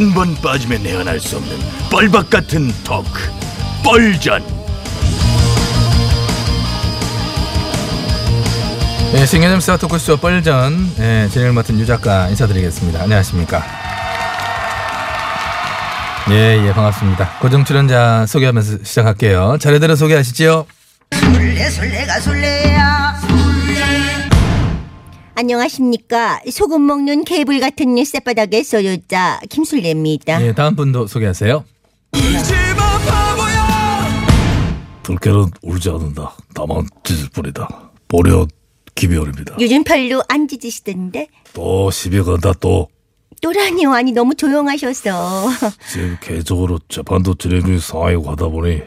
한 번 빠지면 내안할 수 없는 뻘박 같은 토크 뻘전 네, 스타 토크쇼 뻘전 네, 진행을 맡은 유 작가 인사드리겠습니다. 안녕하십니까? 예, 예, 반갑습니다. 고정 출연자 소개하면서 시작할게요. 차례대로 소개하시죠. 술래 술래가 술래야 안녕하십니까. 소금 먹는 개불 같은 쌔바닥의 소유자 김술래입니다. 예, 다음 분도 소개하세요. 들깨는 울지 않는다. 다만 짖을 뿐이다. 보려 김여울입니다. 요즘 별로 안 짖으시던데? 또 시비 건다 또. 또라니요. 아니 너무 조용하셔서. 지금 개적으로 재판도 진행 중인 상황이고 하다 보니.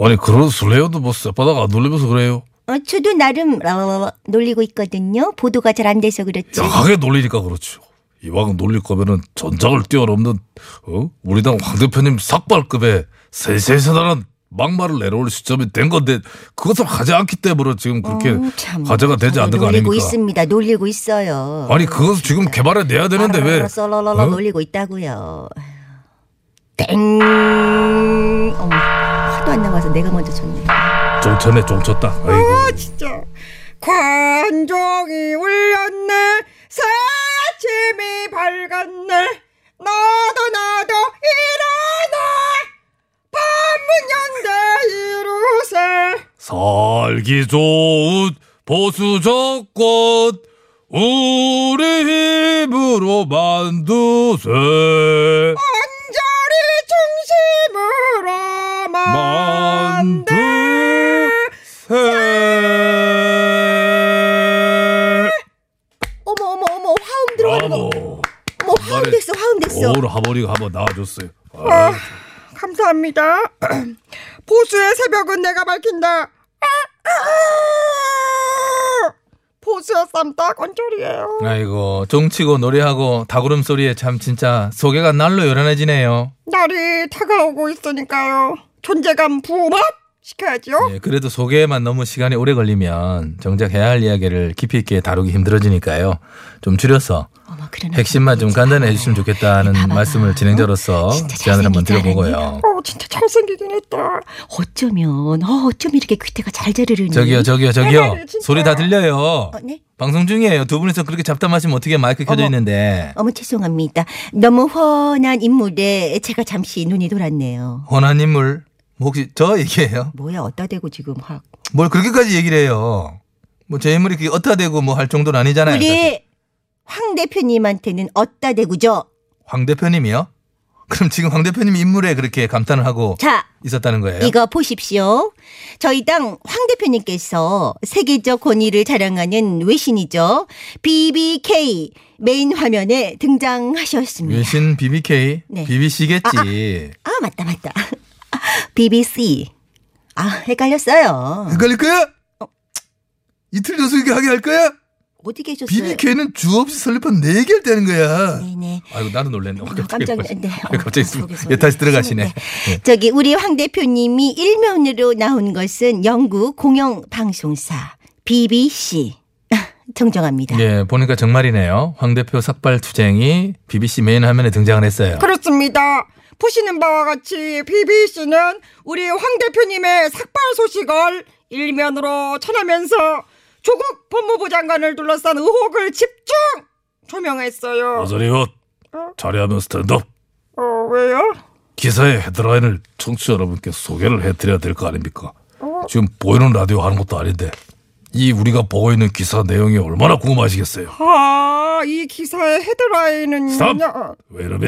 아니 그런 술래요도 뭐 쌔바닥 안 돌리면서 그래요 어, 저도 나름 어, 놀리고 있거든요 보도가 잘 안 돼서 그렇지 약하게 놀리니까 그렇죠 이왕 놀릴 거면은 전장을 뛰어넘는 어? 우리 당 황 대표님 삭발급의 세세세단한 막말을 내려올 시점이 된 건데 그것을 하지 않기 때문에 지금 그렇게 어, 참. 화제가 되지 않는 거 놀리고 아닙니까? 있습니다 놀리고 있어요 아니 그것 지금 개발해 내야 되는데 왜? 썰러러러 어? 놀리고 있다고요 땡 어머 하도 안 나와서 내가 먼저 쳤네 좀 쳤네 좀 쳤다. 아이고. 진짜. 관종이 울렸네. 새 아침이 밝았네. 나도 나도 일어나. 반문연대 이루세. 살기 좋은 보수 정권 우리 힘으로 만두세. 언저리 중심으로 만들 오늘 하모니가 한번 나와줬어요. 아, 감사합니다. 보수의 새벽은 내가 밝힌다. 아, 아, 보수의 쌈딱 언저리예요. 아이고, 종치고 노래하고 다구름 소리에 참 진짜 소개가 날로 요란해지네요. 날이 다가오고 있으니까요. 존재감 부합 시켜야죠. 예, 그래도 소개에만 너무 시간이 오래 걸리면 정작 해야 할 이야기를 깊이 있게 다루기 힘들어지니까요. 좀 줄여서 어머 그러나 핵심만 좀 간단히 해주시면 좋겠다는 봐봐. 말씀을 진행자로서 진짜 제안을 한번 드려보고요. 어, 진짜 잘생기긴 했다. 어쩌면 어 어쩜 이렇게 귀태가 잘 자르르니 저기요, 저기요, 저기요. 해봐요, 진짜. 소리 다 들려요. 어, 네? 방송 중이에요. 두 분이서 그렇게 잡담하시면 어떻게 마이크 켜져 어머. 있는데. 어머 죄송합니다. 너무 훤한 인물에 제가 잠시 눈이 돌았네요. 원한 인물 뭐 혹시 저 얘기예요? 뭐야 어따 대고 지금 확 뭘 그렇게까지 얘기를 해요? 뭐 제 인물이 그렇게 어따 대고 뭐 할 정도는 아니잖아요. 사실. 우리 황 대표님한테는 어따 대고죠. 황 대표님이요? 그럼 지금 황 대표님 인물에 그렇게 감탄을 하고 자 있었다는 거예요? 이거 보십시오. 저희 당 황 대표님께서 세계적 권위를 자랑하는 외신이죠. BBK 메인 화면에 등장하셨습니다. 외신 BBK, 네. BBC겠지. 아 맞다 맞다. BBC. 아 헷갈렸어요. 헷갈릴 거야? 이틀 연속 이렇게 하게 할 거야? 어디 계셨어요? BBK는 주 없이 설립한 네 개를 떼는 거야. 네네. 아이고 나도 놀랬네. 어, 깜짝 놀랐네. 네. 갑자기 어, 예, 다시 들어가시네. 네. 예. 저기 우리 황 대표님이 일면으로 나온 것은 영국 공영 방송사 BBC 정정합니다. 예, 보니까 정말이네요. 황 대표 삭발 투쟁이 BBC 메인 화면에 등장을 했어요. 그렇습니다. 보시는 바와 같이 BBC는 우리 황 대표님의 삭발 소식을 일면으로 전하면서 조국 법무부 장관을 둘러싼 의혹을 집중 표명했어요. 아저리요 자리하면 스탠드업 어, 왜요? 기사의 헤드라인을 청취자 여러분께 소개를 해드려야 될 거 아닙니까? 지금 보이는 라디오 하는 것도 아닌데 이 우리가 보고 있는 기사 내용이 얼마나 궁금하시겠어요? 아, 이 기사의 헤드라인은요. 스탑! 왜요?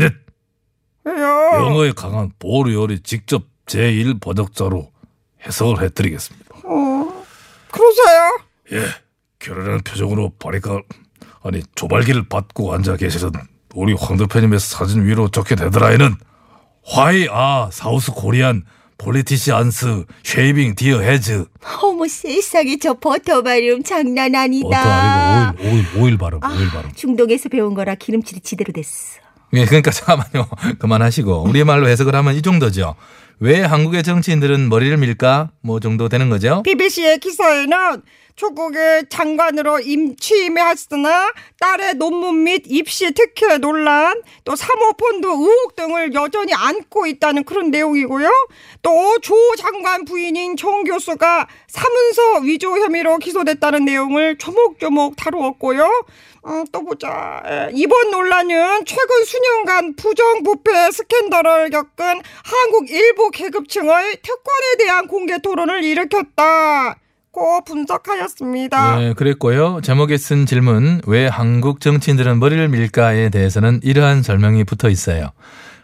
영어에 강한 보리얼이 직접 제1 번역자로 해석을 해드리겠습니다. 그러세요? 예, 결연한 표정으로 바리카 아니 조발기를 받고 앉아 계시던 우리 황 대표님의 사진 위로 적힌 헤드라인은 Why are South Korean politicians shaving their heads? 어머 세상에 저 버터 발음 장난 버터 아니다. 아니고 오일, 오일, 오일 발음, 오일 발음. 중동에서 배운 거라 기름칠이 지대로 됐어. 예, 그러니까 잠깐만요. 그만하시고 우리말로 해석을 하면 이 정도죠. 왜 한국의 정치인들은 머리를 밀까? 뭐 정도 되는 거죠? BBC의 기사에는 조국의 장관으로 임 취임했으나 딸의 논문 및 입시 특혜 논란, 또 사모펀드 의혹 등을 여전히 안고 있다는 그런 내용이고요. 또 조 장관 부인인 정 교수가 사문서 위조 혐의로 기소됐다는 내용을 조목조목 다루었고요. 음, 또 보자. 에, 이번 논란은 최근 수년간 부정부패 스캔들을 겪은 한국 일부 계급층의 특권에 대한 공개 토론을 일으켰다. 고 분석하였습니다. 네, 그랬고요. 제목에 쓴 질문 왜 한국 정치인들은 머리를 밀까에 대해서는 이러한 설명이 붙어 있어요.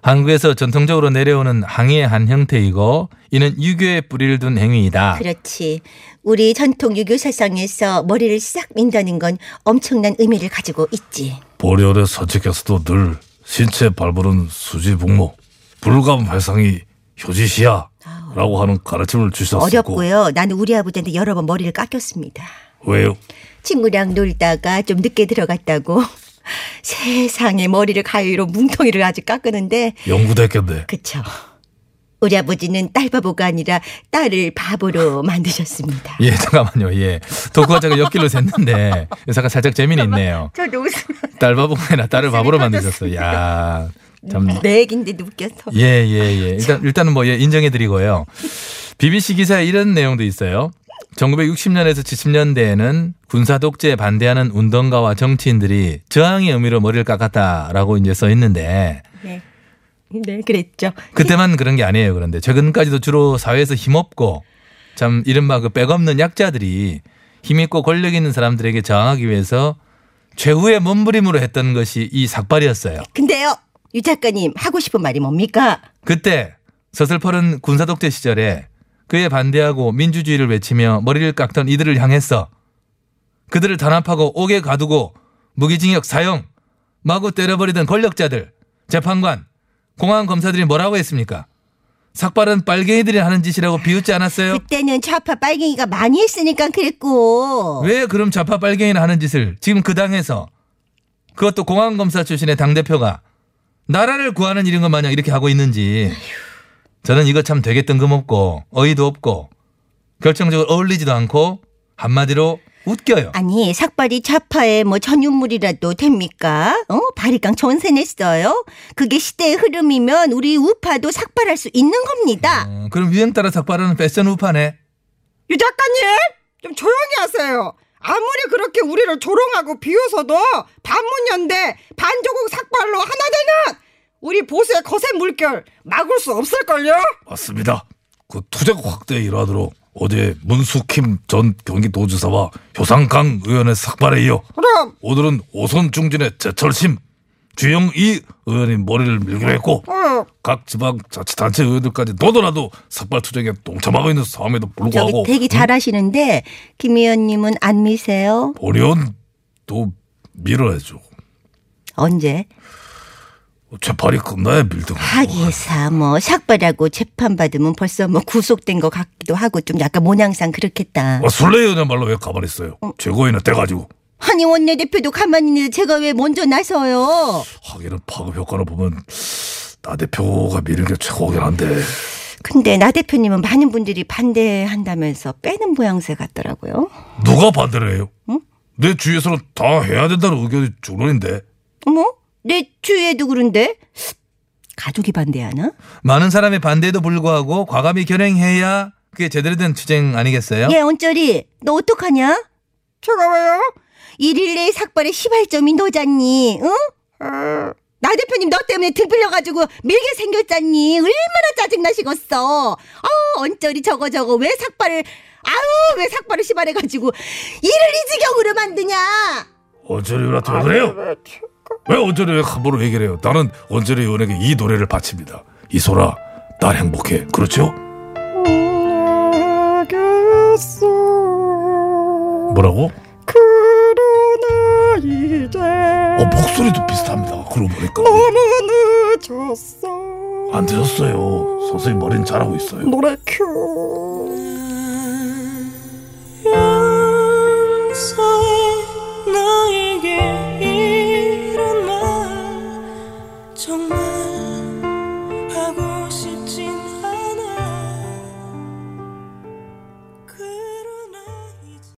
한국에서 전통적으로 내려오는 항의의 한 형태이고 이는 유교의 뿌리를 둔 행위이다. 그렇지. 우리 전통 유교 사상에서 머리를 싹 민다는 건 엄청난 의미를 가지고 있지. 보리얼의 선책에서도 늘 신체 발부른 수지북모 불감 회상이 효지시야 라고 하는 가르침을 주셨었고 어렵고요. 나는 우리 아버지한테 여러 번 머리를 깎였습니다. 왜요? 친구랑 놀다가 좀 늦게 들어갔다고 세상에 머리를 가위로 뭉텅이를 아주 깎으는데 연구됐겠네 그쵸. 우리 아버지는 딸 바보가 아니라 딸을 바보로 만드셨습니다. 예, 잠깐만요. 예. 도구가 제가 옆길로 샜는데 여기가 살짝 재미는 있네요. 저도 웃으면 딸 바보가 아니라 딸을 바보로 만드셨어. 야. 참내 얘긴데도 웃겨서. 예, 예, 예. 일단, 일단은 뭐, 예, 인정해드리고요. BBC 기사에 이런 내용도 있어요. 1960년에서 70년대에는 군사 독재에 반대하는 운동가와 정치인들이 저항의 의미로 머리를 깎았다라고 이제 써 있는데 네. 네, 그랬죠. 그때만 그런 게 아니에요. 그런데 최근까지도 주로 사회에서 힘없고 참 이른바 그 백없는 약자들이 힘있고 권력 있는 사람들에게 저항하기 위해서 최후의 몸부림으로 했던 것이 이 삭발이었어요. 근데요, 유 작가님 하고 싶은 말이 뭡니까? 그때 서슬퍼른 군사독재 시절에 그에 반대하고 민주주의를 외치며 머리를 깎던 이들을 향했어. 그들을 단합하고 옥에 가두고 무기징역 사형, 마구 때려버리던 권력자들, 재판관, 공안 검사들이 뭐라고 했습니까? 삭발은 빨갱이들이 하는 짓이라고 비웃지 않았어요? 그때는 좌파 빨갱이가 많이 했으니까 그랬고. 왜 그럼 좌파 빨갱이나 하는 짓을 지금 그 당에서 그것도 공안검사 출신의 당대표가 나라를 구하는 일인 것 마냥 이렇게 하고 있는지 저는 이거 참 되게 뜬금없고 어이도 없고 결정적으로 어울리지도 않고 한마디로 웃겨요. 아니 삭발이 좌파의 뭐 전유물이라도 됩니까? 어 바리깡 전세 냈어요. 그게 시대의 흐름이면 우리 우파도 삭발할 수 있는 겁니다. 어, 그럼 유행 따라 삭발하는 패션 우파네. 유 작가님 좀 조용히 하세요. 아무리 그렇게 우리를 조롱하고 비웃어도 반문연대 반조국 삭발로 하나 되는 우리 보수의 거센 물결 막을 수 없을걸요? 맞습니다. 그 투쟁 확대에 일하도록 어제 문수킴 전 경기도지사와 효상강 의원의 삭발에 이어 그럼 오늘은 오선 중진의 제철심 주영이 의원이 머리를 밀기로 했고 어, 각 지방 자치단체 의원들까지 너도나도 삭발 투쟁에 동참하고 있는 저기 불구하고 되게 잘하시는데 김 의원님은 안 미세요? 보리언도 밀어야죠. 언제? 재판이 끝나야 밀등. 하기사 뭐 삭발하고 재판 받으면 벌써 뭐 구속된 것 같기도 하고 좀 약간 모양상 그렇겠다. 아, 술래였냐말로 왜 가만히 있어요? 최고위는 돼가지고 아니 원내대표도 가만히 있는데 제가 왜 먼저 나서요? 하기는 파급 효과를 보면 나 대표가 미는 게 최고긴 한데 근데 나 대표님은 많은 분들이 반대한다면서 빼는 모양새 같더라고요. 누가 반대를 해요? 내 주위에서는 다 해야 된다는 의견이 주론인데 어머? 내 주위에도 그런데? 가족이 반대하나? 많은 사람의 반대에도 불구하고 과감히 결행해야 그게 제대로 된 투쟁 아니겠어요? 얘 언저리 너 어떡하냐? 제가 왜요? 일일 내에 삭발에 시발점이 너잖니, 응? 어, 나 대표님 너 때문에 등 빌려가지고 밀게 생겼잖니. 얼마나 짜증나시겠어. 아우, 언저리 저거 저거 왜 삭발을, 아우, 왜 삭발을 시발해가지고 일을 이 지경으로 만드냐. 언저리 의원한테 왜 그래요? 왜 언저리 왜 함부로 얘기를 해요? 나는 언저리 의원에게 이 노래를 바칩니다. 이소라, 날 행복해. 그렇죠? 알겠어. 뭐라고? 이제 어, 목소리도 비슷합니다. 그러고 보니까. 너무 늦었어. 안 늦었어요. 선생님 머리는 잘하고 있어요. 노래 큐.